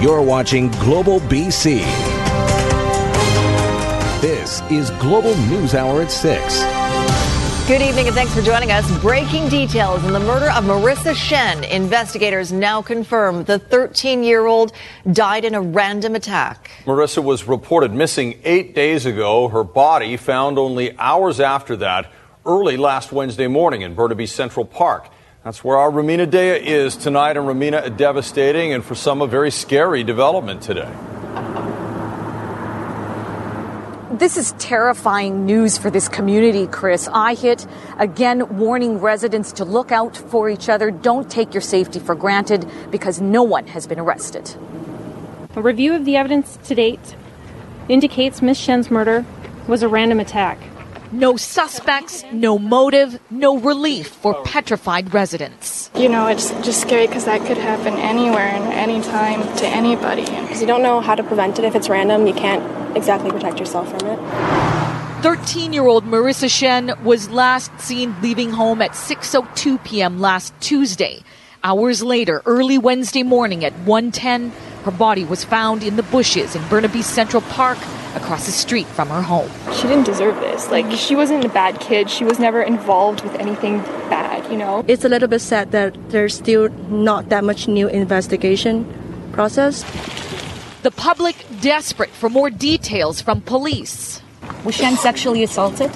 You're watching Global BC. This is Global News Hour at 6. Good evening and thanks for joining us. Breaking details in the murder of Marissa Shen. Investigators now confirm the 13 year old died in a random attack. Marissa was reported missing eight days ago. Her body found only hours after that, early last Wednesday morning in Burnaby Central Park. That's where our Ramina Daya is tonight. And Ramina, a devastating and for some a very scary development today. This is terrifying news for this community, Chris. IHIT again warning residents to look out for each other. Don't take your safety for granted because no one has been arrested. A review of the evidence to date indicates Miss Shen's murder was a random attack. No suspects, no motive, no relief for petrified residents. You know, it's just scary because that could happen anywhere and anytime to anybody. Because you don't know how to prevent it. If it's random, you can't exactly protect yourself from it. 13 year old Marissa Shen was last seen leaving home at 6.02 p.m. last Tuesday. Hours later, early Wednesday morning at 1.10, her body was found in the bushes in Burnaby Central Park across the street from her home. She didn't deserve this. Like, she wasn't a bad kid. She was never involved with anything bad, you know? It's a little bit sad that there's still not that much new investigation process. The public desperate for more details from police. Was Shen sexually assaulted?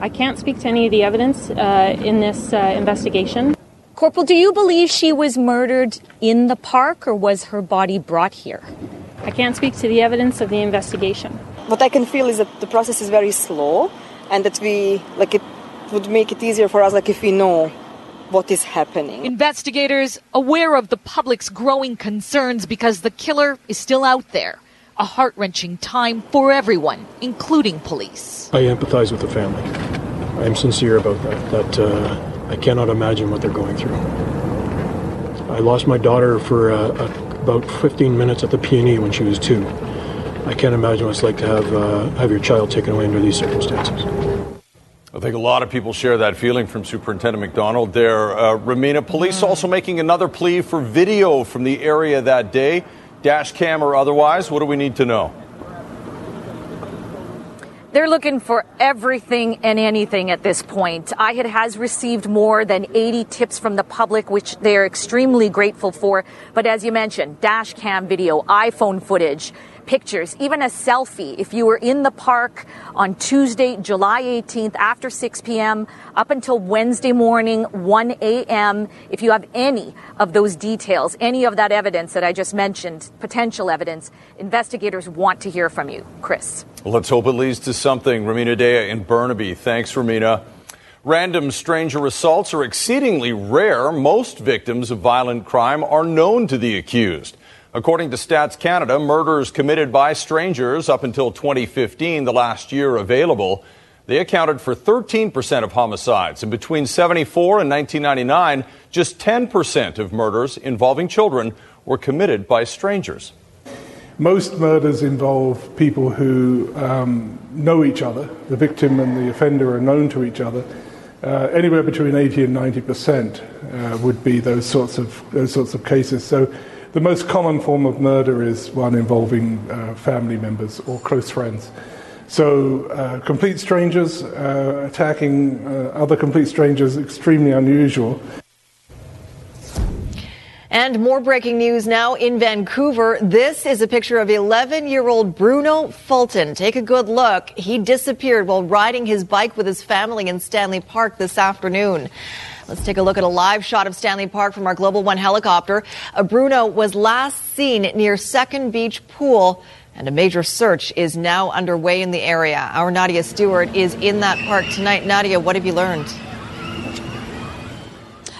I can't speak to any of the evidence uh, in this uh, investigation. Corporal, do you believe she was murdered in the park or was her body brought here? I can't speak to the evidence of the investigation. What I can feel is that the process is very slow and that we, like, it would make it easier for us, like, if we know what is happening. Investigators aware of the public's growing concerns because the killer is still out there. A heart wrenching time for everyone, including police. I empathize with the family. I'm sincere about that. That uh, I cannot imagine what they're going through. I lost my daughter for uh, about 15 minutes at the PNE when she was two. I can't imagine what it's like to have uh, have your child taken away under these circumstances. I think a lot of people share that feeling from Superintendent McDonald there. Uh, Ramina, police also making another plea for video from the area that day, dash cam or otherwise. What do we need to know? They're looking for everything and anything at this point. IHIT has received more than 80 tips from the public, which they're extremely grateful for. But as you mentioned, dash cam video, iPhone footage, pictures, even a selfie. If you were in the park on Tuesday, July 18th after 6 p.m. up until Wednesday morning, 1 a.m., if you have any of those details, any of that evidence that I just mentioned, potential evidence, investigators want to hear from you. Chris. Let's hope it leads to something. Ramina Daya in Burnaby. Thanks, Ramina. Random stranger assaults are exceedingly rare. Most victims of violent crime are known to the accused. According to Stats Canada, murders committed by strangers up until 2015, the last year available, they accounted for 13% of homicides. And between 74 and 1999, just 10% of murders involving children were committed by strangers. Most murders involve people who um, know each other. The victim and the offender are known to each other. Uh, anywhere between 80 and 90 percent uh, would be those sorts of those sorts of cases. So, the most common form of murder is one involving uh, family members or close friends. So, uh, complete strangers uh, attacking uh, other complete strangers extremely unusual. And more breaking news now in Vancouver. This is a picture of 11 year old Bruno Fulton. Take a good look. He disappeared while riding his bike with his family in Stanley Park this afternoon. Let's take a look at a live shot of Stanley Park from our Global One helicopter. Uh, Bruno was last seen near Second Beach Pool. And a major search is now underway in the area. Our Nadia Stewart is in that park tonight. Nadia, what have you learned?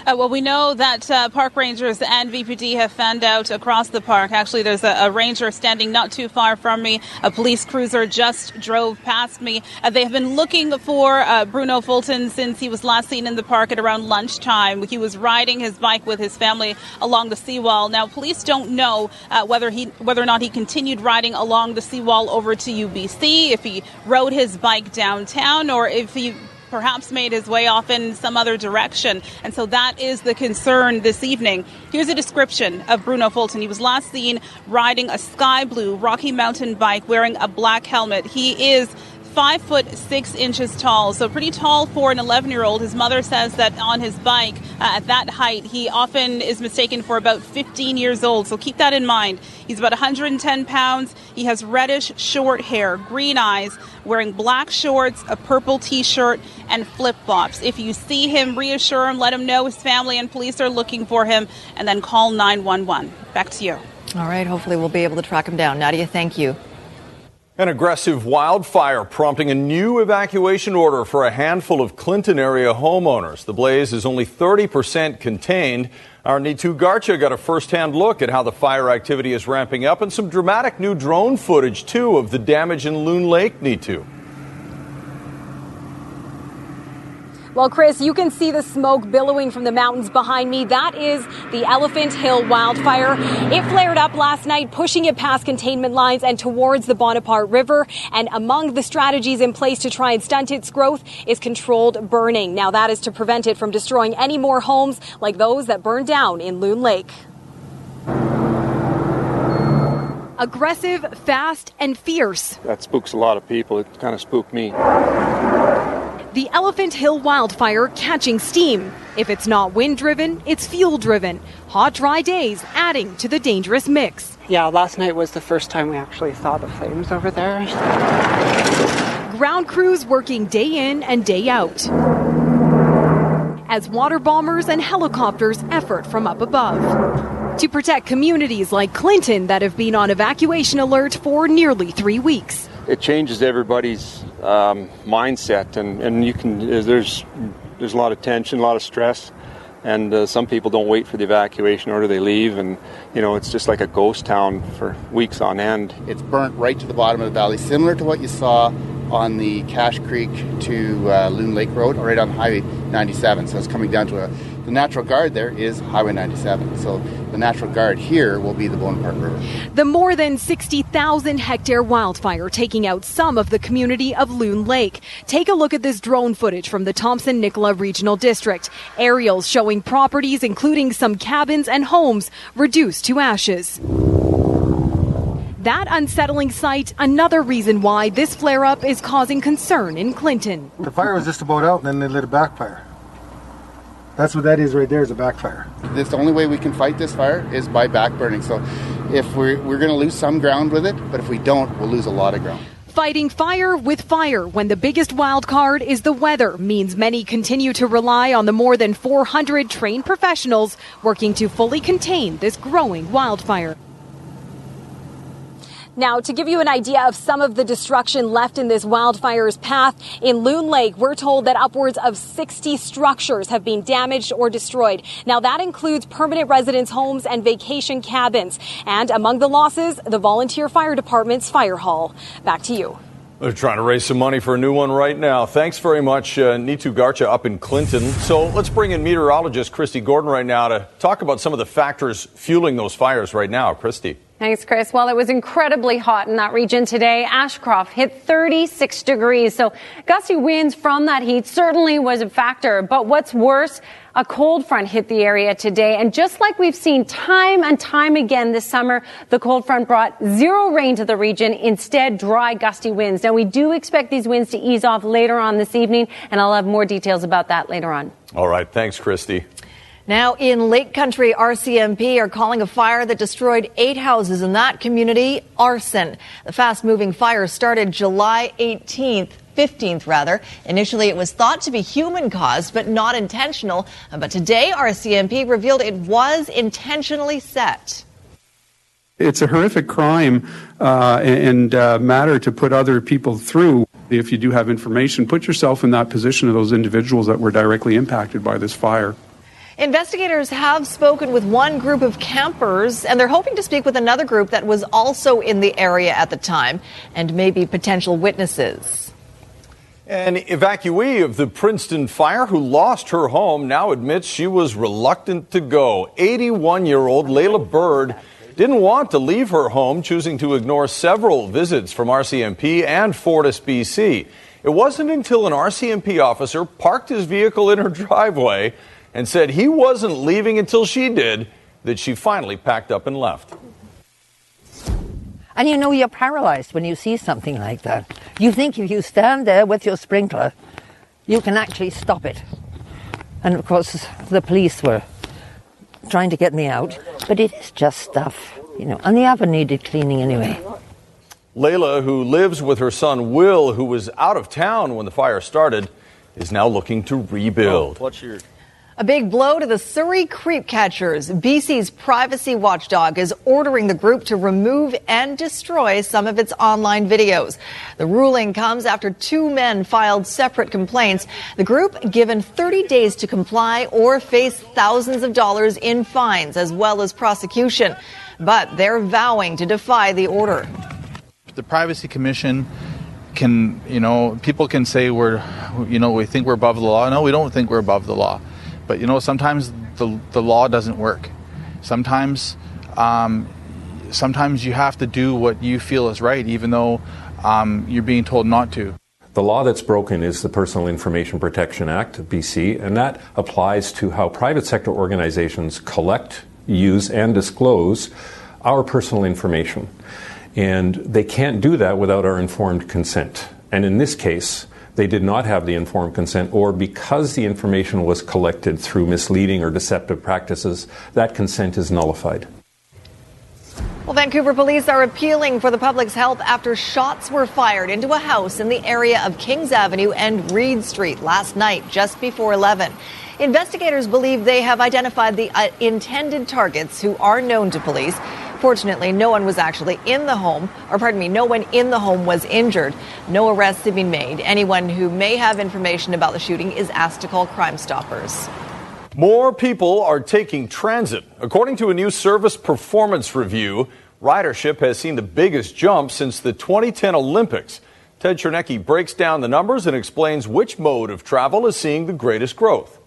Uh, well, we know that uh, park rangers and VPD have fanned out across the park. Actually, there's a, a, ranger standing not too far from me. A police cruiser just drove past me. Uh, they have been looking for uh, Bruno Fulton since he was last seen in the park at around lunchtime. He was riding his bike with his family along the seawall. Now, police don't know uh, whether he whether or not he continued riding along the seawall over to UBC, if he rode his bike downtown, or if he perhaps made his way off in some other direction. And so that is the concern this evening. Here's a description of Bruno Fulton. He was last seen riding a sky blue Rocky Mountain bike wearing a black helmet. He is five foot six inches tall, so pretty tall for an 11 year old. His mother says that on his bike uh, at that height, he often is mistaken for about 15 years old. So keep that in mind. He's about 110 pounds. He has reddish short hair, green eyes, wearing black shorts, a purple t shirt, and flip flops. If you see him, reassure him, let him know his family and police are looking for him, and then call 911. Back to you. All right, hopefully we'll be able to track him down. Nadia, thank you. An aggressive wildfire prompting a new evacuation order for a handful of Clinton area homeowners. The blaze is only 30% contained. Our Neetu Garcha got a first-hand look at how the fire activity is ramping up and some dramatic new drone footage, too, of the damage in Loon Lake, Neetu. Well, Chris, you can see the smoke billowing from the mountains behind me. That is the Elephant Hill wildfire. It flared up last night, pushing it past containment lines and towards the Bonaparte River. And among the strategies in place to try and stunt its growth is controlled burning. Now, that is to prevent it from destroying any more homes like those that burned down in Loon Lake. Aggressive, fast, and fierce. That spooks a lot of people. It kind of spooked me the Elephant Hill wildfire catching steam. If it's not wind driven, it's fuel driven. Hot, dry days adding to the dangerous mix. Yeah, last night was the first time we actually saw the flames over there. Ground crews working day in and day out as water bombers and helicopters effort from up above to protect communities like Clinton that have been on evacuation alert for nearly three weeks. It changes everybody's um, mindset, and, and you can there's there's a lot of tension, a lot of stress, and uh, some people don't wait for the evacuation order; they leave, and you know it's just like a ghost town for weeks on end. It's burnt right to the bottom of the valley, similar to what you saw on the Cache Creek to uh, Loon Lake Road, right on Highway 97. So it's coming down to a the natural guard there is Highway 97. So the natural guard here will be the Bonaparte River. The more than 60,000 hectare wildfire taking out some of the community of Loon Lake. Take a look at this drone footage from the Thompson Nicola Regional District. Aerials showing properties, including some cabins and homes, reduced to ashes. That unsettling sight, another reason why this flare up is causing concern in Clinton. The fire was just about out, and then they lit a backfire. That's what that is right there is a backfire. This the only way we can fight this fire is by backburning. So if we're, we're going to lose some ground with it, but if we don't, we'll lose a lot of ground. Fighting fire with fire when the biggest wild card is the weather means many continue to rely on the more than 400 trained professionals working to fully contain this growing wildfire. Now, to give you an idea of some of the destruction left in this wildfire's path, in Loon Lake, we're told that upwards of 60 structures have been damaged or destroyed. Now, that includes permanent residence homes and vacation cabins. And among the losses, the volunteer fire department's fire hall. Back to you. They're trying to raise some money for a new one right now. Thanks very much, uh, Garcha up in Clinton. So let's bring in meteorologist Kristi Gordon right now to talk about some of the factors fueling those fires right now. Kristi. Thanks, Chris. Well, it was incredibly hot in that region today. Ashcroft hit 36 degrees. So gusty winds from that heat certainly was a factor. But what's worse, a cold front hit the area today. And just like we've seen time and time again this summer, the cold front brought zero rain to the region, instead dry, gusty winds. Now we do expect these winds to ease off later on this evening, and I'll have more details about that later on. All right. Thanks, Kristi. Now, in Lake Country, RCMP are calling a fire that destroyed eight houses in that community arson. The fast moving fire started July 18th. 15th, rather. Initially, it was thought to be human caused, but not intentional. But today, RCMP revealed it was intentionally set. It's a horrific crime uh, and uh, matter to put other people through. If you do have information, put yourself in that position of those individuals that were directly impacted by this fire. Investigators have spoken with one group of campers, and they're hoping to speak with another group that was also in the area at the time and maybe potential witnesses. An evacuee of the Princeton fire who lost her home now admits she was reluctant to go. 81 year old Layla Bird didn't want to leave her home, choosing to ignore several visits from RCMP and Fortis BC. It wasn't until an RCMP officer parked his vehicle in her driveway and said he wasn't leaving until she did that she finally packed up and left. And you know, you're paralyzed when you see something like that. You think if you stand there with your sprinkler, you can actually stop it. And of course, the police were trying to get me out, but it is just stuff, you know, and the oven needed cleaning anyway. Layla, who lives with her son Will, who was out of town when the fire started, is now looking to rebuild. Oh, what's your A big blow to the Surrey creep catchers. BC's privacy watchdog is ordering the group to remove and destroy some of its online videos. The ruling comes after two men filed separate complaints. The group given 30 days to comply or face thousands of dollars in fines as well as prosecution. But they're vowing to defy the order. the privacy commission can you know people can say we're you know we think we're above the law no we don't think we're above the law but you know sometimes the, the law doesn't work sometimes um, sometimes you have to do what you feel is right even though um, you're being told not to The law that's broken is the Personal Information Protection Act, BC, and that applies to how private sector organizations collect, use, and disclose our personal information. And they can't do that without our informed consent. And in this case, they did not have the informed consent, or because the information was collected through misleading or deceptive practices, that consent is nullified. Well, Vancouver police are appealing for the public's help after shots were fired into a house in the area of Kings Avenue and Reed Street last night, just before 11. Investigators believe they have identified the uh, intended targets who are known to police. Fortunately, no one was actually in the home, or pardon me, no one in the home was injured. No arrests have been made. Anyone who may have information about the shooting is asked to call Crime Stoppers. More people are taking transit. According to a new service performance review, ridership has seen the biggest jump since the 2010 Olympics. Ted Chernecki breaks down the numbers and explains which mode of travel is seeing the greatest growth.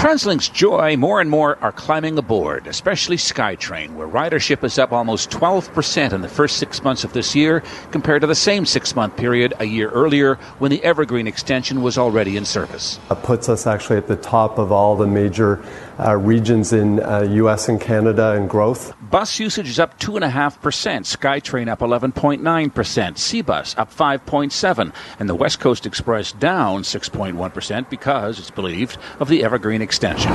TransLink's joy, more and more are climbing aboard, especially SkyTrain, where ridership is up almost 12% in the first six months of this year compared to the same six month period a year earlier when the Evergreen extension was already in service. It puts us actually at the top of all the major uh, regions in uh, U.S. and Canada in growth. Bus usage is up 2.5%, SkyTrain up 11.9%, Seabus up 5.7%, and the West Coast Express down 6.1% because, it's believed, of the Evergreen extension.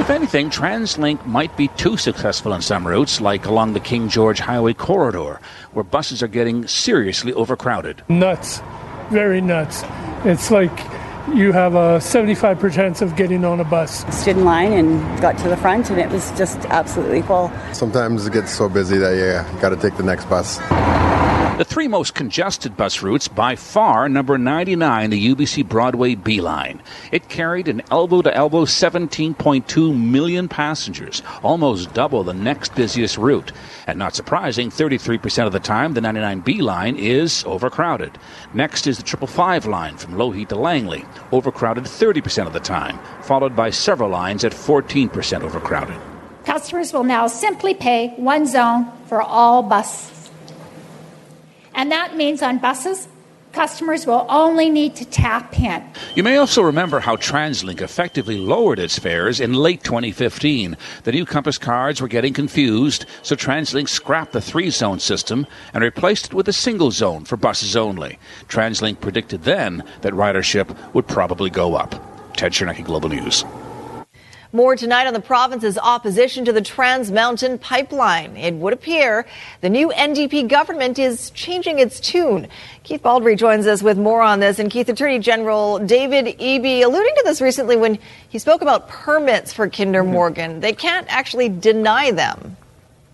If anything, TransLink might be too successful on some routes, like along the King George Highway corridor, where buses are getting seriously overcrowded. Nuts. Very nuts. It's like you have a 75% chance of getting on a bus. Stood in line and got to the front, and it was just absolutely full. Sometimes it gets so busy that yeah, you got to take the next bus. The three most congested bus routes by far number 99, the UBC Broadway B line. It carried an elbow to elbow 17.2 million passengers, almost double the next busiest route. And not surprising, 33% of the time, the 99B line is overcrowded. Next is the 555 line from Lougheed to Langley, overcrowded 30% of the time, followed by several lines at 14% overcrowded. Customers will now simply pay one zone for all buses. And that means on buses, customers will only need to tap in. You may also remember how TransLink effectively lowered its fares in late 2015. The new Compass cards were getting confused, so TransLink scrapped the three zone system and replaced it with a single zone for buses only. TransLink predicted then that ridership would probably go up. Ted Chernecki, Global News. More tonight on the province's opposition to the Trans Mountain Pipeline. It would appear the new NDP government is changing its tune. Keith Baldry joins us with more on this. And Keith, Attorney General David Eby alluding to this recently when he spoke about permits for Kinder mm-hmm. Morgan. They can't actually deny them.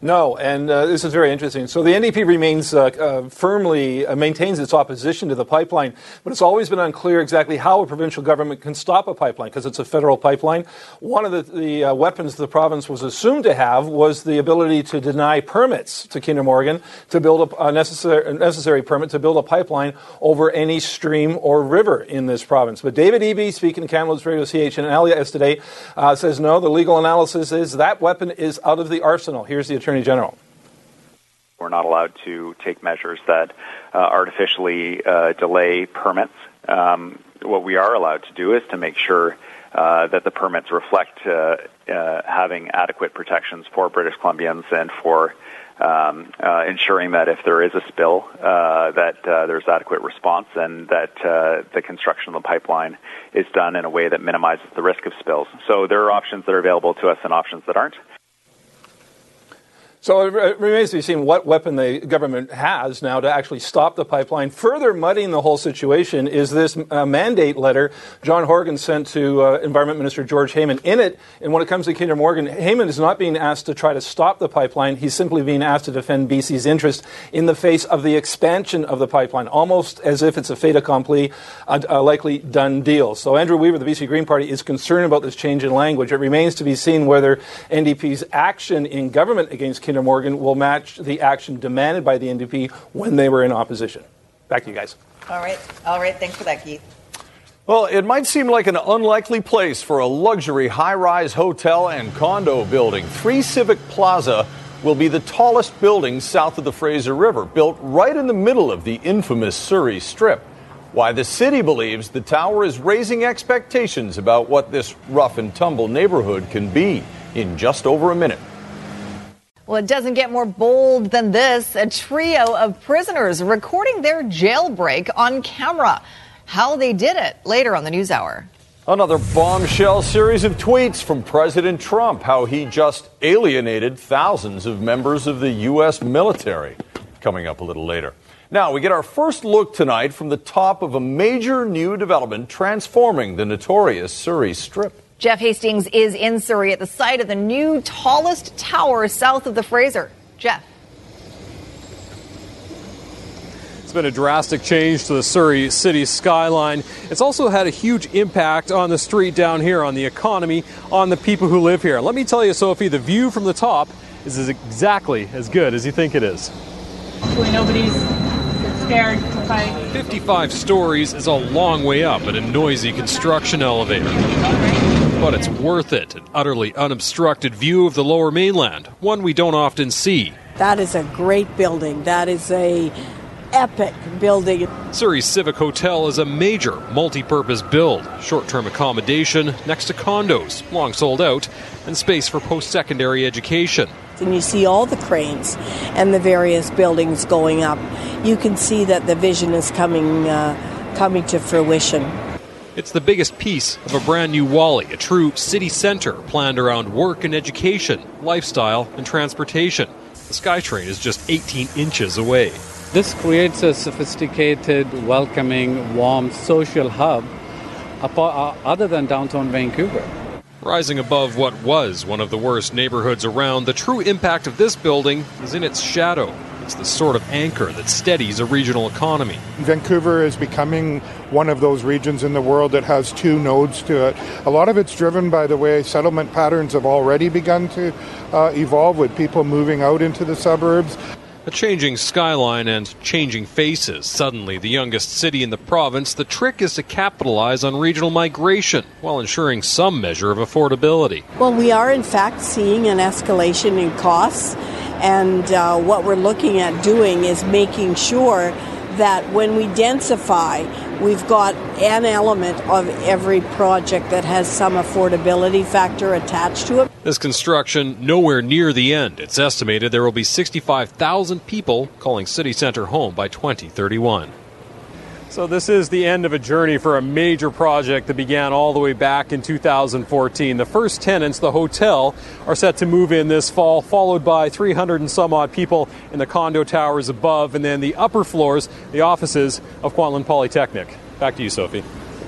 No, and uh, this is very interesting. So the NDP remains uh, uh, firmly uh, maintains its opposition to the pipeline, but it's always been unclear exactly how a provincial government can stop a pipeline because it's a federal pipeline. One of the, the uh, weapons the province was assumed to have was the ability to deny permits to Kinder Morgan to build a, a necessary, necessary permit to build a pipeline over any stream or river in this province. But David Eby, speaking to Kamloops Radio CHNL today, uh, says no. The legal analysis is that weapon is out of the arsenal. Here's the attorney. Attorney General. We're not allowed to take measures that uh, artificially uh, delay permits. Um, what we are allowed to do is to make sure uh, that the permits reflect uh, uh, having adequate protections for British Columbians and for um, uh, ensuring that if there is a spill, that there's adequate response and that the construction of the pipeline is done in a way that minimizes the risk of spills. So there are options that are available to us and options that aren't. So it remains to be seen what weapon the government has now to actually stop the pipeline. Further muddying the whole situation is this uh, mandate letter John Horgan sent to uh, Environment Minister George Heyman. In it, and when it comes to Kinder Morgan, Heyman is not being asked to try to stop the pipeline. He's simply being asked to defend BC's interest in the face of the expansion of the pipeline, almost as if it's a fait accompli, a, a likely done deal. So Andrew Weaver, the BC Green Party, is concerned about this change in language. It remains to be seen whether NDP's action in government against Kinder Kinder Morgan will match the action demanded by the NDP when they were in opposition. Back to you guys. All right. All right. Thanks for that, Keith. Well, it might seem like an unlikely place for a luxury high rise hotel and condo building. Three Civic Plaza will be the tallest building south of the Fraser River, built right in the middle of the infamous Surrey Strip. Why the city believes the tower is raising expectations about what this rough and tumble neighborhood can be in just over a minute. Well, it doesn't get more bold than this. A trio of prisoners recording their jailbreak on camera. How they did it later on the news hour. Another bombshell series of tweets from President Trump, how he just alienated thousands of members of the U.S. military. Coming up a little later. Now, we get our first look tonight from the top of a major new development transforming the notorious Surrey Strip. Jeff Hastings is in Surrey at the site of the new tallest tower south of the Fraser. Jeff. It's been a drastic change to the Surrey city skyline. It's also had a huge impact on the street down here, on the economy, on the people who live here. Let me tell you, Sophie, the view from the top is exactly as good as you think it is. Hopefully nobody's scared. 55 stories is a long way up in a noisy construction elevator. But it's worth it. An utterly unobstructed view of the lower mainland, one we don't often see. That is a great building. That is a epic building. Surrey Civic Hotel is a major multi-purpose build. Short-term accommodation next to condos, long sold out, and space for post-secondary education. And you see all the cranes and the various buildings going up. You can see that the vision is coming uh, coming to fruition. It's the biggest piece of a brand new Whalley, a true city center planned around work and education, lifestyle, and transportation. The SkyTrain is just 18 inches away. This creates a sophisticated, welcoming, warm social hub uh, other than downtown Vancouver. Rising above what was one of the worst neighborhoods around, the true impact of this building is in its shadow. It's the sort of anchor that steadies a regional economy. Vancouver is becoming one of those regions in the world that has two nodes to it. A lot of it's driven by the way settlement patterns have already begun to uh, evolve with people moving out into the suburbs. A changing skyline and changing faces. Suddenly, the youngest city in the province, the trick is to capitalize on regional migration while ensuring some measure of affordability. Well, we are in fact seeing an escalation in costs, and uh, what we're looking at doing is making sure that when we densify, we've got an element of every project that has some affordability factor attached to it. This construction nowhere near the end. It's estimated there will be 65,000 people calling City Centre home by 2031. So, this is the end of a journey for a major project that began all the way back in 2014. The first tenants, the hotel, are set to move in this fall, followed by 300 and some odd people in the condo towers above, and then the upper floors, the offices of Kwantlen Polytechnic. Back to you, Sophie.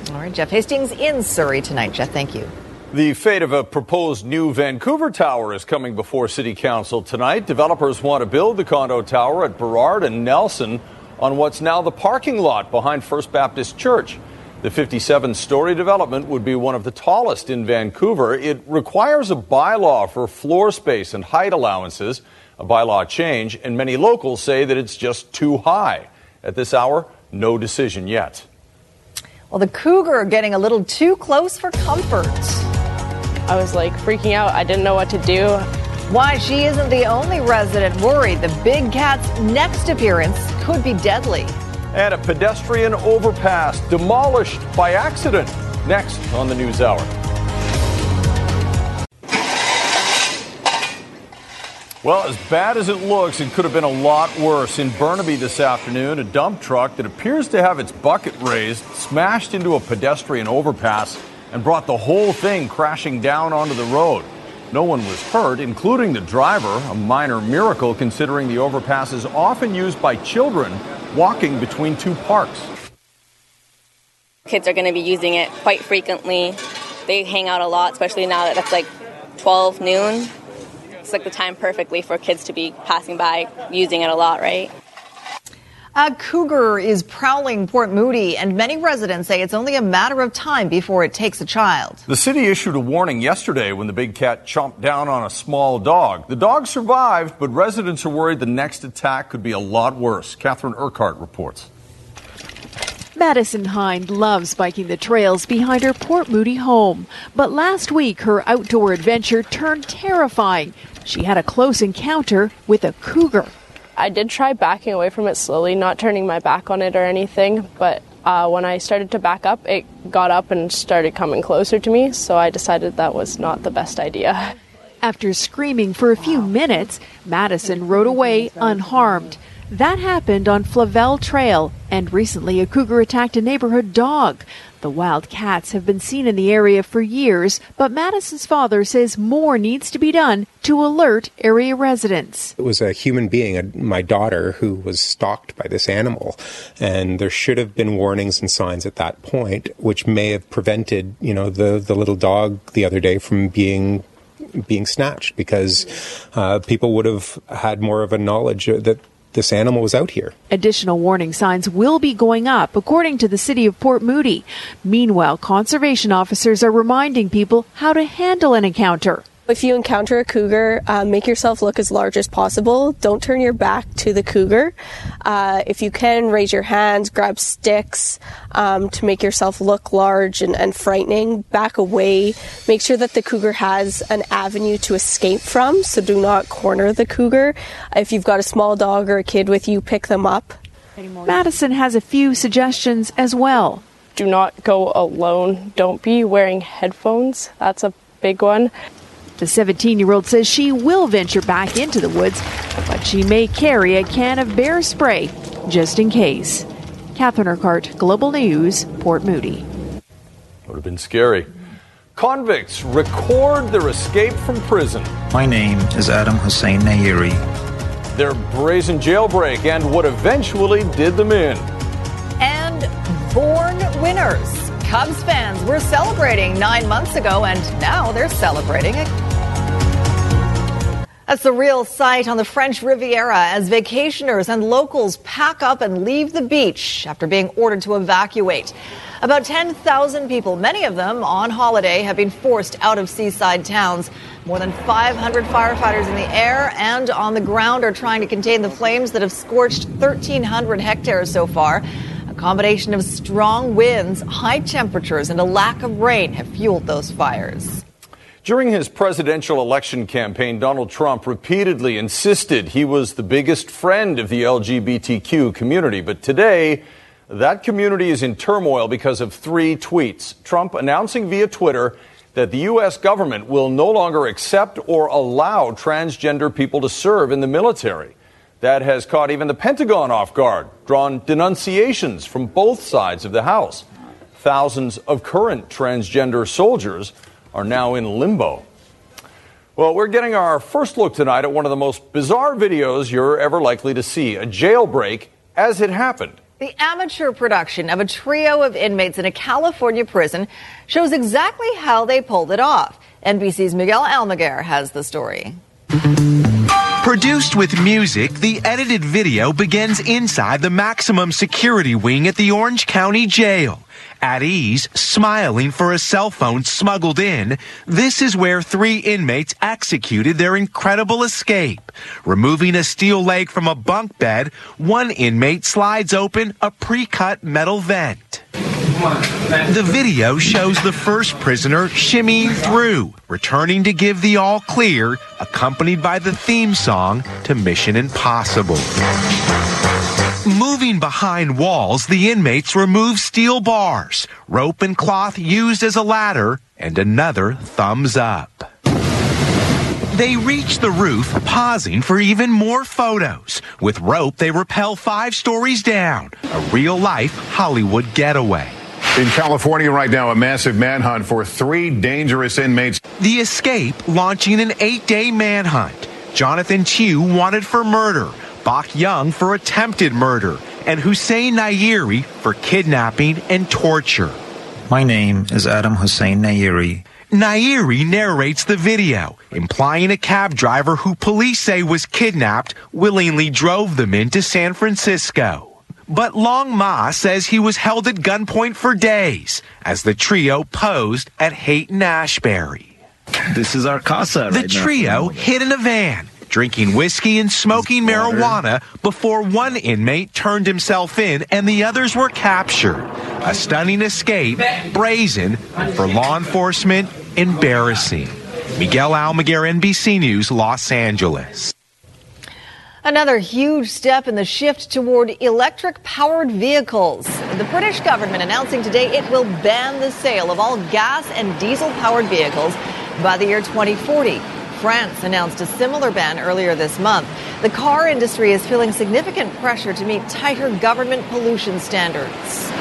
All right, Jeff Hastings in Surrey tonight. Jeff, thank you. The fate of a proposed new Vancouver tower is coming before City Council tonight. Developers want to build the condo tower at Burrard and Nelson on what's now the parking lot behind First Baptist Church. The 57 story development would be one of the tallest in Vancouver. It requires a bylaw for floor space and height allowances, a bylaw change, and many locals say that it's just too high. At this hour, no decision yet. Well, the cougar getting a little too close for comfort. I was like freaking out. I didn't know what to do. Why she isn't the only resident worried the big cat's next appearance could be deadly. And a pedestrian overpass demolished by accident. Next on the News Hour. Well, as bad as it looks, it could have been a lot worse. In Burnaby this afternoon, a dump truck that appears to have its bucket raised smashed into a pedestrian overpass and brought the whole thing crashing down onto the road. No one was hurt, including the driver, a minor miracle considering the overpass is often used by children walking between two parks. Kids are going to be using it quite frequently. They hang out a lot, especially now that it's like 12 noon it's like the time perfectly for kids to be passing by using it a lot, right? A cougar is prowling Port Moody, and many residents say it's only a matter of time before it takes a child. The city issued a warning yesterday when the big cat chomped down on a small dog. The dog survived, but residents are worried the next attack could be a lot worse. Catherine Urquhart reports. Madison Hind loves biking the trails behind her Port Moody home. But last week, her outdoor adventure turned terrifying. She had a close encounter with a cougar. I did try backing away from it slowly, not turning my back on it or anything, but uh, when I started to back up, it got up and started coming closer to me, so I decided that was not the best idea. After screaming for a few minutes, Madison rode away unharmed. That happened on Flavel Trail, and recently a cougar attacked a neighborhood dog. The wild cats have been seen in the area for years, but Madison's father says more needs to be done to alert area residents. It was a human being, my daughter, who was stalked by this animal, and there should have been warnings and signs at that point, which may have prevented, you know, the the little dog the other day from being being snatched because uh, people would have had more of a knowledge that this animal was out here. Additional warning signs will be going up, according to the city of Port Moody. Meanwhile, conservation officers are reminding people how to handle an encounter. If you encounter a cougar, uh, make yourself look as large as possible. Don't turn your back to the cougar. Uh, if you can, raise your hands, grab sticks um, to make yourself look large and, and, frightening. Back away. Make sure that the cougar has an avenue to escape from, so do not corner the cougar. If you've got a small dog or a kid with you, pick them up. Madison has a few suggestions as well. Do not go alone. Don't be wearing headphones. That's a big one. The 17 year old says she will venture back into the woods, but she may carry a can of bear spray just in case. Catherine Urquhart, Global News, Port Moody. Would have been scary. Convicts record their escape from prison. My name is Adam Hussein Nayeri. Their brazen jailbreak and what eventually did them in. And born winners. Cubs fans were celebrating nine months ago, and now they're celebrating it. That's a surreal sight on the French Riviera as vacationers and locals pack up and leave the beach after being ordered to evacuate. About 10,000 people, many of them on holiday, have been forced out of seaside towns. More than 500 firefighters in the air and on the ground are trying to contain the flames that have scorched 1,300 hectares so far. A combination of strong winds, high temperatures, and a lack of rain have fueled those fires. During his presidential election campaign, Donald Trump repeatedly insisted he was the biggest friend of the LGBTQ community. But today, that community is in turmoil because of three tweets. Trump announcing via Twitter that the U.S. government will no longer accept or allow transgender people to serve in the military. That has caught even the Pentagon off guard, drawn denunciations from both sides of the House. Thousands of current transgender soldiers are now in limbo. Well, we're getting our first look tonight at one of the most bizarre videos you're ever likely to see a jailbreak as it happened. The amateur production of a trio of inmates in a California prison shows exactly how they pulled it off. NBC's Miguel Almaguer has the story. Produced with music, the edited video begins inside the maximum security wing at the Orange County Jail. At ease, smiling for a cell phone smuggled in, this is where three inmates executed their incredible escape. Removing a steel leg from a bunk bed, one inmate slides open a pre-cut metal vent. The video shows the first prisoner shimmying through, returning to give the all clear, accompanied by the theme song to Mission Impossible. Moving behind walls, the inmates remove steel bars, rope and cloth used as a ladder, and another thumbs up. They reach the roof, pausing for even more photos. With rope, they rappel five stories down. A real life Hollywood getaway. In California right now, a massive manhunt for three dangerous inmates. The escape launching an eight day manhunt. Jonathan Chew wanted for murder, Bok Young for attempted murder, and Hussein Nayeri for kidnapping and torture. My name is Adam Hussein Nayeri. Nairi narrates the video, implying a cab driver who police say was kidnapped willingly drove them into San Francisco. But Long Ma says he was held at gunpoint for days as the trio posed at Haight-Ashbury. This is our casa. The right trio hid in a van, drinking whiskey and smoking marijuana before one inmate turned himself in and the others were captured. A stunning escape, brazen, for law enforcement, embarrassing. Miguel Almaguer, NBC News, Los Angeles. Another huge step in the shift toward electric powered vehicles. The British government announcing today it will ban the sale of all gas and diesel powered vehicles by the year 2040. France announced a similar ban earlier this month. The car industry is feeling significant pressure to meet tighter government pollution standards.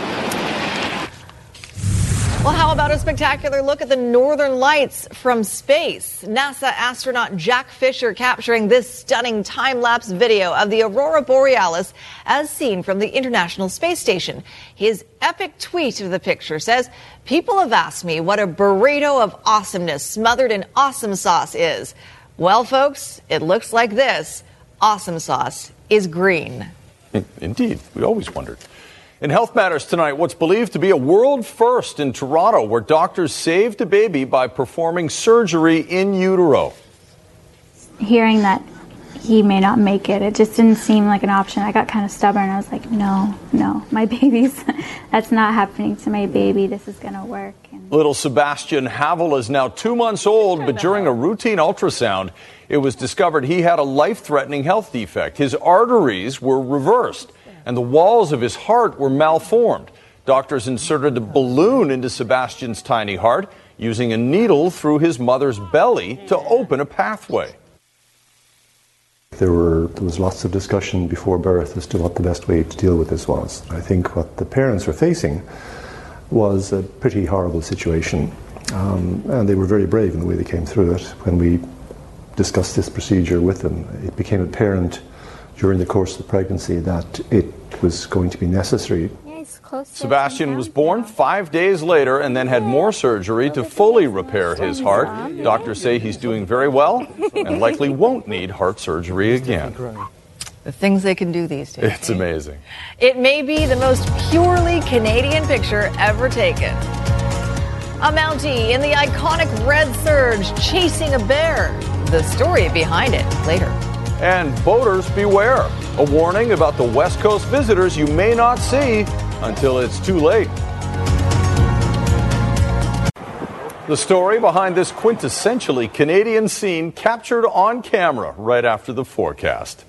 Well, how about a spectacular look at the northern lights from space? NASA astronaut Jack Fischer capturing this stunning time lapse video of the aurora borealis as seen from the International Space Station. His epic tweet of the picture says, People have asked me what a burrito of awesomeness smothered in awesome sauce is. Well, folks, it looks like this. Awesome sauce is green. Indeed, we always wondered. In Health Matters tonight, what's believed to be a world first in Toronto, where doctors saved a baby by performing surgery in utero. Hearing that he may not make it, it just didn't seem like an option. I got kind of stubborn. I was like, no, no, my baby's, that's not happening to my baby. This is going to work. Little Sebastian Havel is now two months old, but during a routine ultrasound, it was discovered he had a life threatening health defect. His arteries were reversed and the walls of his heart were malformed. Doctors inserted a balloon into Sebastian's tiny heart, using a needle through his mother's belly to open a pathway. There, were, there was lots of discussion before birth as to what the best way to deal with this was. I think what the parents were facing was a pretty horrible situation, um, and they were very brave in the way they came through it. When we discussed this procedure with them, it became apparent during the course of the pregnancy that it was going to be necessary. Sebastian was born five days later and then had more surgery to fully repair his heart. Doctors say he's doing very well and likely won't need heart surgery again. The things they can do these days. It's amazing. It may be the most purely Canadian picture ever taken. A Mountie in the iconic red serge chasing a bear. The story behind it later. And boaters beware. A warning about the West Coast visitors you may not see until it's too late. The story behind this quintessentially Canadian scene captured on camera right after the forecast.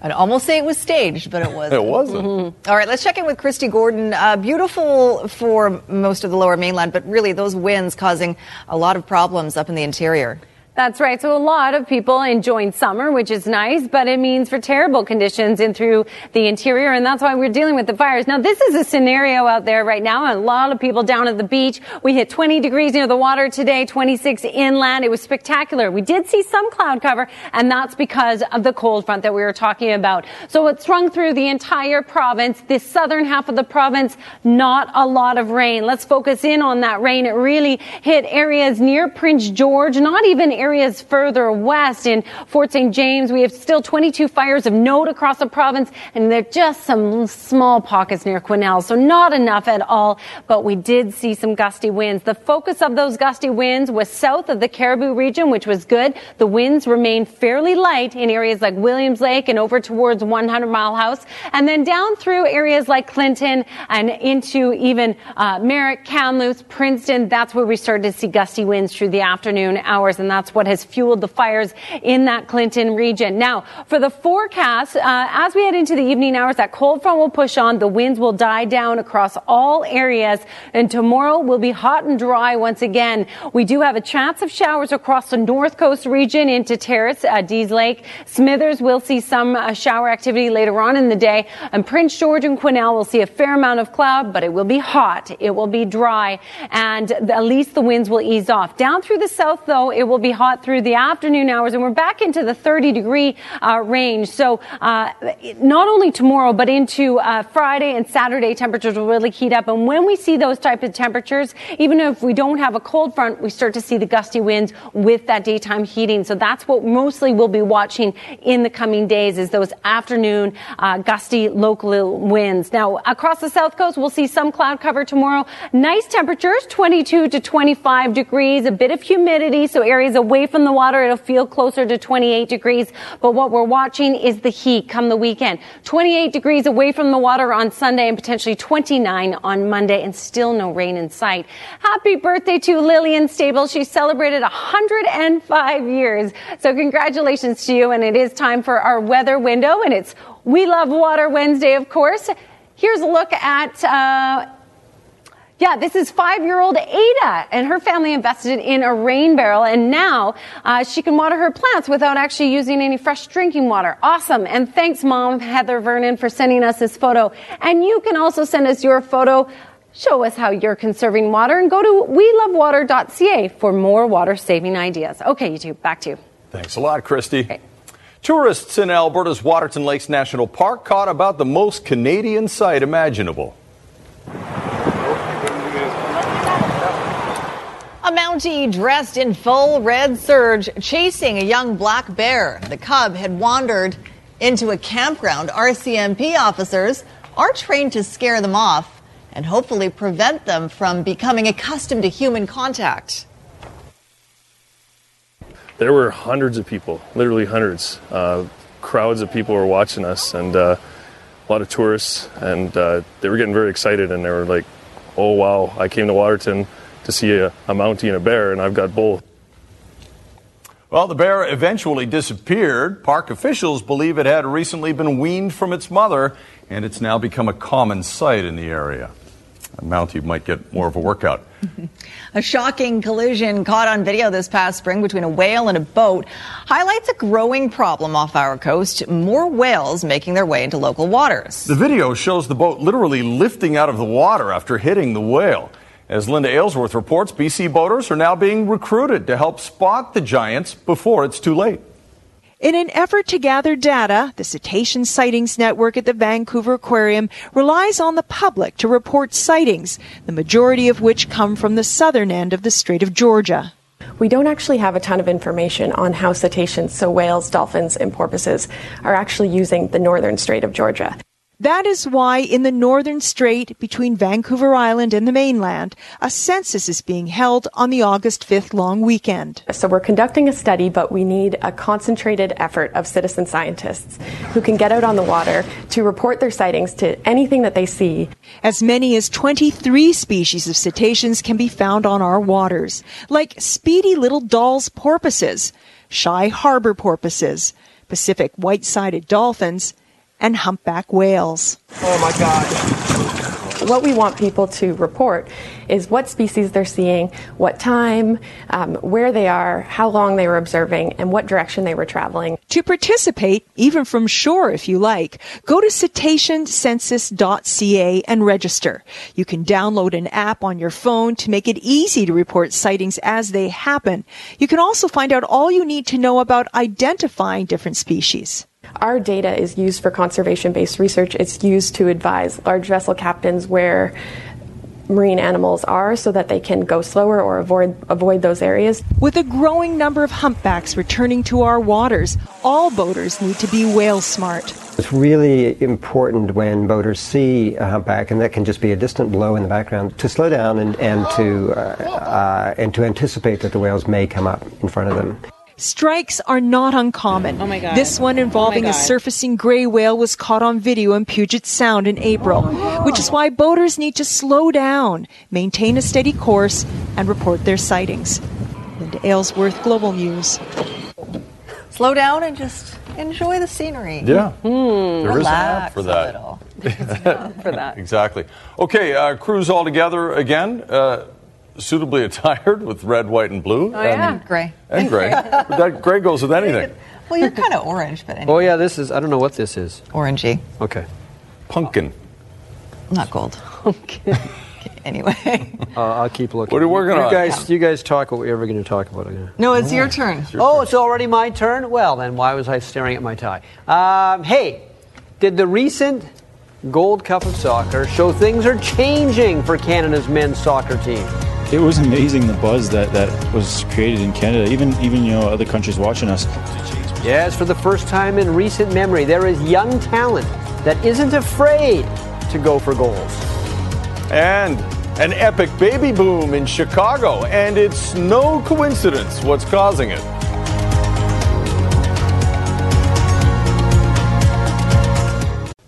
I'd almost say it was staged, but it wasn't. It wasn't. Mm-hmm. All right, let's check in with Kristi Gordon. Uh, beautiful for most of the lower mainland, but really those winds causing a lot of problems up in the interior. That's right. So a lot of people enjoying summer, which is nice, but it means for terrible conditions in through the interior. And that's why we're dealing with the fires. Now, this is a scenario out there right now. A lot of people down at the beach. We hit 20 degrees near the water today, 26 inland. It was spectacular. We did see some cloud cover, and that's because of the cold front that we were talking about. So it swung through the entire province. the southern half of the province, not a lot of rain. Let's focus in on that rain. It really hit areas near Prince George, not even areas further west in Fort St. James, we have still 22 fires of note across the province, and there are just some small pockets near Quesnel, so not enough at all. But we did see some gusty winds. The focus of those gusty winds was south of the Cariboo region, which was good. The winds remained fairly light in areas like Williams Lake and over towards 100 Mile House, and then down through areas like Clinton and into even uh, Merritt, Kamloops, Princeton. That's where we started to see gusty winds through the afternoon hours, and that's what has fueled the fires in that Clinton region. Now, for the forecast, uh, as we head into the evening hours, that cold front will push on. The winds will die down across all areas, and tomorrow will be hot and dry once again. We do have a chance of showers across the north coast region into Terrace, uh, Dease Lake. Smithers will see some uh, shower activity later on in the day, and Prince George and Quesnel will see a fair amount of cloud, but it will be hot. It will be dry, and at least the winds will ease off. Down through the south, though, it will be hot through the afternoon hours, and we're back into the 30 degree uh, range. So, uh, not only tomorrow, but into uh, Friday and Saturday, temperatures will really heat up. And when we see those type of temperatures, even if we don't have a cold front, we start to see the gusty winds with that daytime heating. So that's what mostly we'll be watching in the coming days is those afternoon uh, gusty local winds. Now, across the south coast, we'll see some cloud cover tomorrow. Nice temperatures, 22 to 25 degrees, a bit of humidity. So areas away from the water, it'll feel closer to 28 degrees. But what we're watching is the heat come the weekend. 28 degrees away from the water on Sunday and potentially 29 on Monday and still no rain in sight. Happy birthday to Lillian Stable. She celebrated 105 years. So congratulations to you. And it is time for our weather window and it's We Love Water Wednesday, of course. Here's a look at, uh, yeah, this is five-year-old Ada, and her family invested in a rain barrel, and now uh, she can water her plants without actually using any fresh drinking water. Awesome! And thanks, Mom Heather Vernon, for sending us this photo. And you can also send us your photo. Show us how you're conserving water, and go to welovewater.ca for more water-saving ideas. Okay, you YouTube, back to you. Thanks a lot, Kristi. Okay. Tourists in Alberta's Waterton Lakes National Park caught about the most Canadian sight imaginable. A Mountie dressed in full red serge chasing a young black bear. The cub had wandered into a campground. RCMP officers are trained to scare them off and hopefully prevent them from becoming accustomed to human contact. There were hundreds of people, literally hundreds. Uh, crowds of people were watching us and uh, a lot of tourists, and uh, they were getting very excited and they were like, oh wow, I came to Waterton to see a, a Mountie and a bear, and I've got both. Well, the bear eventually disappeared. Park officials believe it had recently been weaned from its mother, and it's now become a common sight in the area. A Mountie might get more of a workout. a shocking collision caught on video this past spring between a whale and a boat highlights a growing problem off our coast. More whales making their way into local waters. The video shows the boat literally lifting out of the water after hitting the whale. As Linda Aylesworth reports, BC boaters are now being recruited to help spot the giants before it's too late. In an effort to gather data, the Cetacean Sightings Network at the Vancouver Aquarium relies on the public to report sightings, the majority of which come from the southern end of the Strait of Georgia. We don't actually have a ton of information on how cetaceans, so whales, dolphins, and porpoises, are actually using the northern Strait of Georgia. That is why in the northern strait between Vancouver Island and the mainland, a census is being held on the August 5th long weekend. So we're conducting a study, but we need a concentrated effort of citizen scientists who can get out on the water to report their sightings to anything that they see. As many as 23 species of cetaceans can be found on our waters, like speedy little Dall's porpoises, shy harbor porpoises, Pacific white-sided dolphins, and humpback whales. Oh my God. What we want people to report is what species they're seeing, what time, um, where they are, how long they were observing, and what direction they were traveling. To participate, even from shore if you like, go to cetaceancensus.ca and register. You can download an app on your phone to make it easy to report sightings as they happen. You can also find out all you need to know about identifying different species. Our data is used for conservation based research. It's used to advise large vessel captains where marine animals are so that they can go slower or avoid avoid those areas. With a growing number of humpbacks returning to our waters, all boaters need to be whale smart. It's really important when boaters see a humpback, and that can just be a distant blow in the background, to slow down and, and to uh, uh, and to anticipate that the whales may come up in front of them. Strikes are not uncommon. Oh my God. This one involving Oh a surfacing gray whale was caught on video in Puget Sound in April, which is why boaters need to slow down, maintain a steady course, and report their sightings. Linda Aylesworth, Global News. Slow down and just enjoy the scenery. Yeah. Hmm. There is an app for a that. little. for that. exactly. Okay, uh, crews all together again, uh, suitably attired with red, white, and blue. Oh, yeah. Gray. And gray. But that gray goes with anything. Well, you're kind of orange, but anyway. Oh yeah, this is. I don't know what this is. Orangey. Okay. Pumpkin. Not gold. Okay. Anyway. Uh, I'll keep looking. What are you working you on? Guys, you guys talk what we're ever going to talk about. Again. No, it's your turn. oh, it's already my turn. Well, then why was I staring at my tie? Um, hey, did the recent Gold Cup of Soccer show things are changing for Canada's men's soccer team? It was amazing the buzz that, that was created in Canada. Even even you know other countries watching us. Yes, for the first time in recent memory, there is young talent that isn't afraid to go for goals. And an epic baby boom in Chicago, and it's no coincidence what's causing it.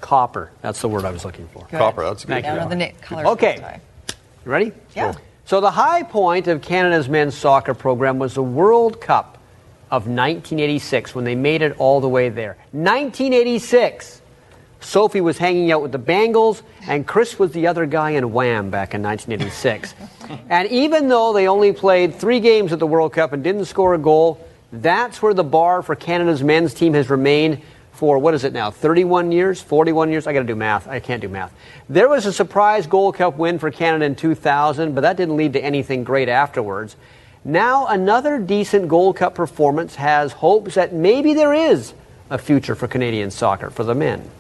Copper. That's the word I was looking for. Good. Copper, that's a good. Thank Down you. to the knit colors. Okay. You ready? Yeah. So the high point of Canada's men's soccer program was the World Cup of 1986 when they made it all the way there. 1986. Sophie was hanging out with the Bangles, and Chris was the other guy in Wham back in 1986. and even though they only played three games at the World Cup and didn't score a goal, that's where the bar for Canada's men's team has remained for what is it now? 31 years? 41 years? I gotta do math. I can't do math. There was a surprise gold cup win for canada in 2000 but that didn't lead to anything great afterwards. Now another decent gold cup performance has hopes that maybe there is a future for canadian soccer for the men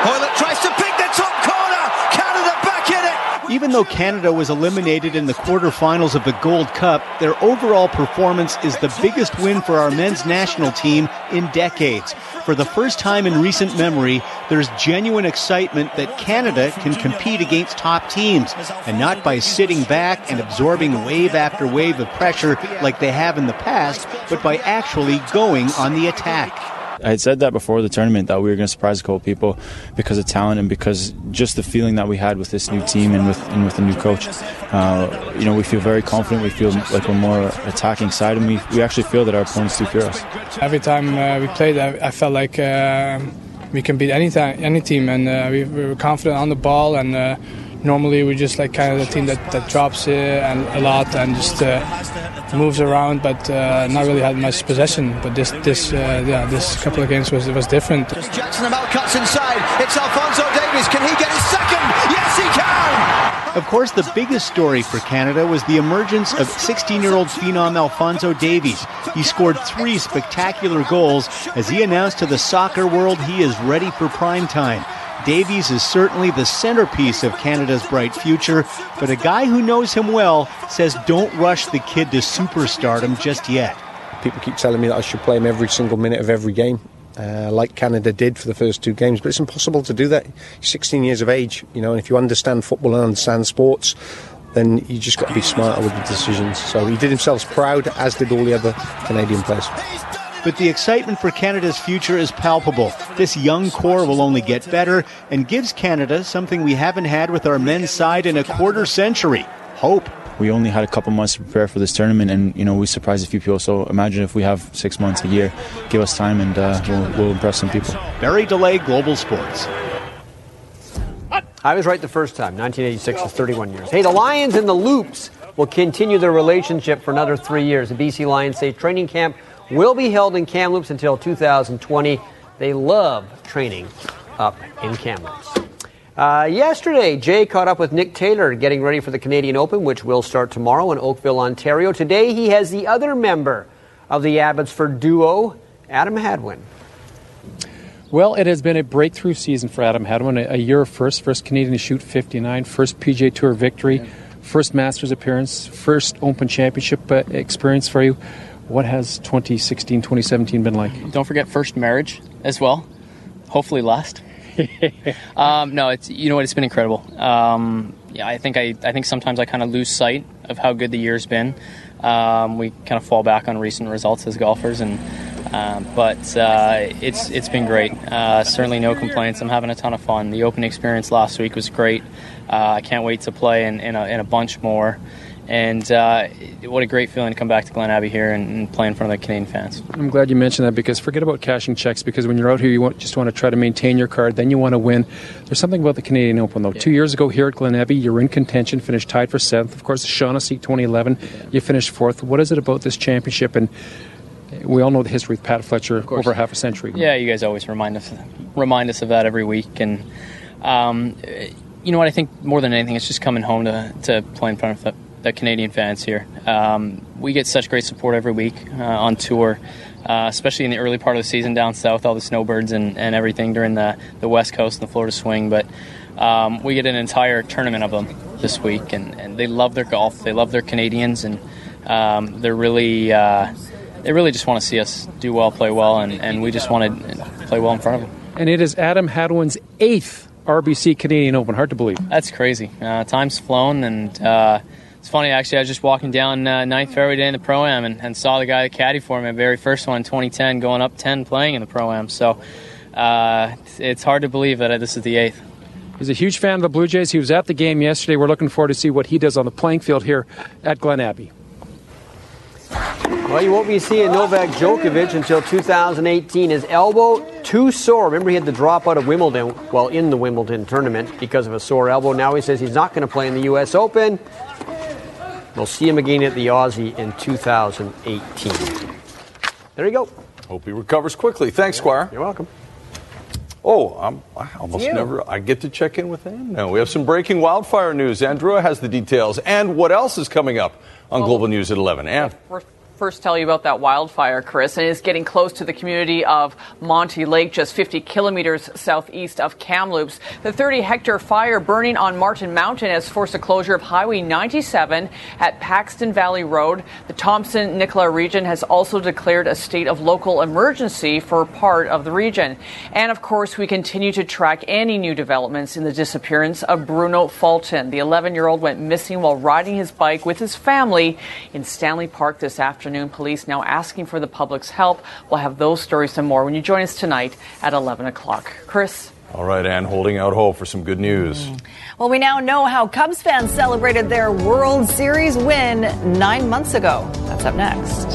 Hoilett tries to pick the top corner. Canada back in it. Even though Canada was eliminated in the quarterfinals of the Gold Cup, their overall performance is the biggest win for our men's national team in decades. For the first time in recent memory, there's genuine excitement that Canada can compete against top teams, and not by sitting back and absorbing wave after wave of pressure like they have in the past, but by actually going on the attack. I had said that before the tournament that we were going to surprise a couple people because of talent and because just the feeling that we had with this new team and with and with the new coach. Uh, you know, we feel very confident. We feel like we're more attacking side, and we, we actually feel that our opponents do fear us. Every time uh, we played, I, I felt like uh, we can beat any any team, and uh, we, we were confident on the ball. And uh, normally we just like kind of the team that, that drops it and a lot and just uh, moves around, but uh, not really had much possession. But this this uh, yeah this couple of games was was different. Jackson about cuts inside. It's Alfonso Davies. Can he get his second? Yes, he can. Of course, the biggest story for Canada was the emergence of 16 year old phenom Alfonso Davies. He scored three spectacular goals as he announced to the soccer world he is ready for prime time. Davies is certainly the centerpiece of Canada's bright future, but a guy who knows him well says don't rush the kid to superstardom just yet. People keep telling me that I should play him every single minute of every game, uh, like Canada did for the first two games. But it's impossible to do that. He's 16 years of age, you know, and if you understand football and understand sports, then you just got to be smarter with the decisions. So he did himself proud, as did all the other Canadian players. But the excitement for Canada's future is palpable. This young core will only get better and gives Canada something we haven't had with our men's side in a quarter century hope. We only had a couple months to prepare for this tournament, and you know we surprised a few people. So imagine if we have six months, a year, give us time, and uh, we'll, we'll impress some people. Barry DeLay, Global Sports. I was right the first time. 1986 is 31 years. Hey, the Lions and the Loops will continue their relationship for another three years. The BC Lions say training camp will be held in Kamloops until 2020. They love training up in Kamloops. Uh, yesterday, Jay caught up with Nick Taylor getting ready for the Canadian Open, which will start tomorrow in Oakville, Ontario. Today, he has the other member of the Abbotsford duo, Adam Hadwin. Well, it has been a breakthrough season for Adam Hadwin. A, a year of first, first Canadian to shoot 59, first PGA Tour victory, first Masters appearance, first Open Championship uh, experience for you. What has 2016, 2017 been like? Don't forget first marriage as well. Hopefully last. um, no, it's you know what it's been incredible. Um, yeah, I think I, I think sometimes I kind of lose sight of how good the year's been. Um, we kind of fall back on recent results as golfers, and um, but uh, it's it's been great. Uh, certainly no complaints. I'm having a ton of fun. The open experience last week was great. Uh, I can't wait to play in, in, a, in a bunch more. And uh, what a great feeling to come back to Glen Abbey here and, and, play in front of the Canadian fans. I'm glad you mentioned that because forget about cashing checks because when you're out here, you want, just want to try to maintain your card, then you want to win. There's something about the Canadian Open, though. Yeah. Two years ago here at Glen Abbey, you're in contention, finished tied for seventh. Of course, the Shaughnessy 2011, you finished fourth. What is it about this championship? And we all know the history with Pat Fletcher over half a century. Yeah, you guys always remind us remind us of that every week, and um, you know what? I think more than anything, it's just coming home to, to play in front of the, Canadian fans here. Um, we get such great support every week uh, on tour, uh, especially in the early part of the season down south, all the snowbirds and, and everything during the, the West Coast and the Florida Swing. But um, we get an entire tournament of them this week, and, and, they love their golf. They love their Canadians, and um, they're really. Uh, they really just want to see us do well, play well, and, and we just want to play well in front of them. And it is Adam Hadwin's eighth RBC Canadian Open. Hard to believe. That's crazy. Uh, time's flown, and uh, it's funny actually. I was just walking down uh, Ninth Fairway Day in the Pro Am and, and, saw the guy that caddy for me, my very first one in 2010, going up 10 playing in the Pro Am. So uh, it's hard to believe that this is the eighth. He's a huge fan of the Blue Jays. He was at the game yesterday. We're looking forward to see what he does on the playing field here at Glen Abbey. Well, you won't be seeing Novak Djokovic until 2018. His elbow too sore. Remember, he had to drop out of Wimbledon, well, in the Wimbledon tournament because of a sore elbow. Now he says he's not going to play in the U.S. Open. We'll see him again at the Aussie in 2018. There you go. Hope he recovers quickly. Thanks, Squire. You're welcome. Oh, I'm, i almost never. I get to check in with Ann now. We have some breaking wildfire news. Andrea has the details. And what else is coming up on well, Global News at 11? Ann first tell you about that wildfire, Chris, and it's getting close to the community of Monte Lake, just 50 kilometers southeast of Kamloops. The 30 hectare fire burning on Martin Mountain has forced a closure of Highway 97 at Paxton Valley Road. The Thompson Nicola region has also declared a state of local emergency for part of the region. And of course, we continue to track any new developments in the disappearance of Bruno Fulton. The 11 year old went missing while riding his bike with his family in Stanley Park this afternoon afternoon. Police now asking for the public's help. We'll have those stories and more when you join us tonight at 11 o'clock. Chris? All right, Ann, holding out hope for some good news. Hmm. Well, we now know how Cubs fans celebrated their World Series win nine months ago. That's up next.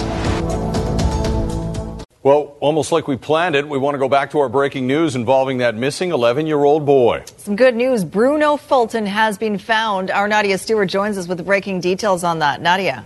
Well, almost like we planned it, we want to go back to our breaking news involving that missing 11 year old boy. Some good news. Bruno Fulton has been found. Our Nadia Stewart joins us with breaking details on that. Nadia.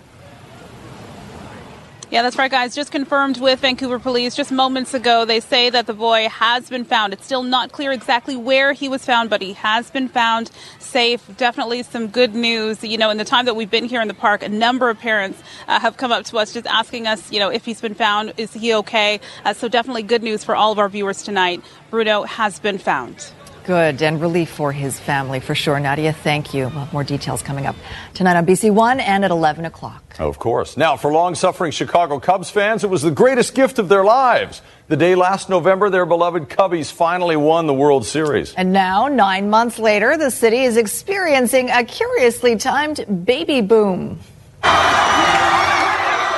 Yeah, that's right, guys. Just confirmed with Vancouver police just moments ago. They say that the boy has been found. It's still not clear exactly where he was found, but he has been found safe. Definitely some good news. You know, in the time that we've been here in the park, a number of parents uh, have come up to us just asking us, you know, if he's been found, is he okay? Uh, so definitely good news for all of our viewers tonight. Bruno has been found. Good, and relief for his family for sure. Nadia, thank you. We'll more details coming up tonight on BC One and at 11 o'clock. Of course. Now, for long suffering Chicago Cubs fans, it was the greatest gift of their lives. The day last November, their beloved Cubbies finally won the World Series. And now, nine months later, the city is experiencing a curiously timed baby boom.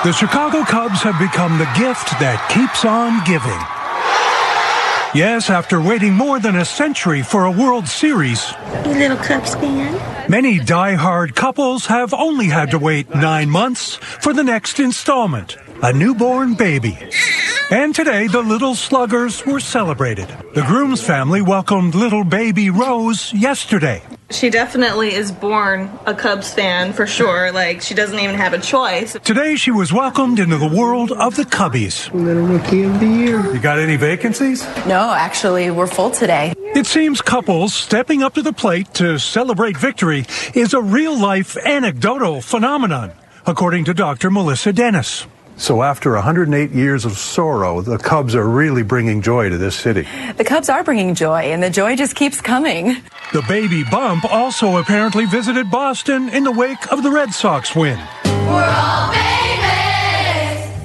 The Chicago Cubs have become the gift that keeps on giving. Yes, after waiting more than a century for a World Series. You little Cubs fan? Many die-hard couples have only had to wait nine months for the next installment, a newborn baby. And today, the little sluggers were celebrated. The groom's family welcomed little baby Rose yesterday. She definitely is born a Cubs fan for sure. Like, she doesn't even have a choice. Today, she was welcomed into the world of the Cubbies. Little Rookie of the Year. You got any vacancies? No, actually, we're full today. It seems couples stepping up to the plate to celebrate victory is a real life anecdotal phenomenon, according to Dr. Melissa Dennis. So after 108 years of sorrow, the Cubs are really bringing joy to this city. The Cubs are bringing joy, and the joy just keeps coming. The baby bump also apparently visited Boston in the wake of the Red Sox win. We're all babies!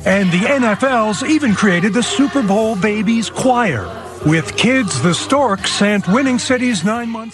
And the NFL's even created the Super Bowl Babies Choir. With kids, the Storks sent winning cities nine months.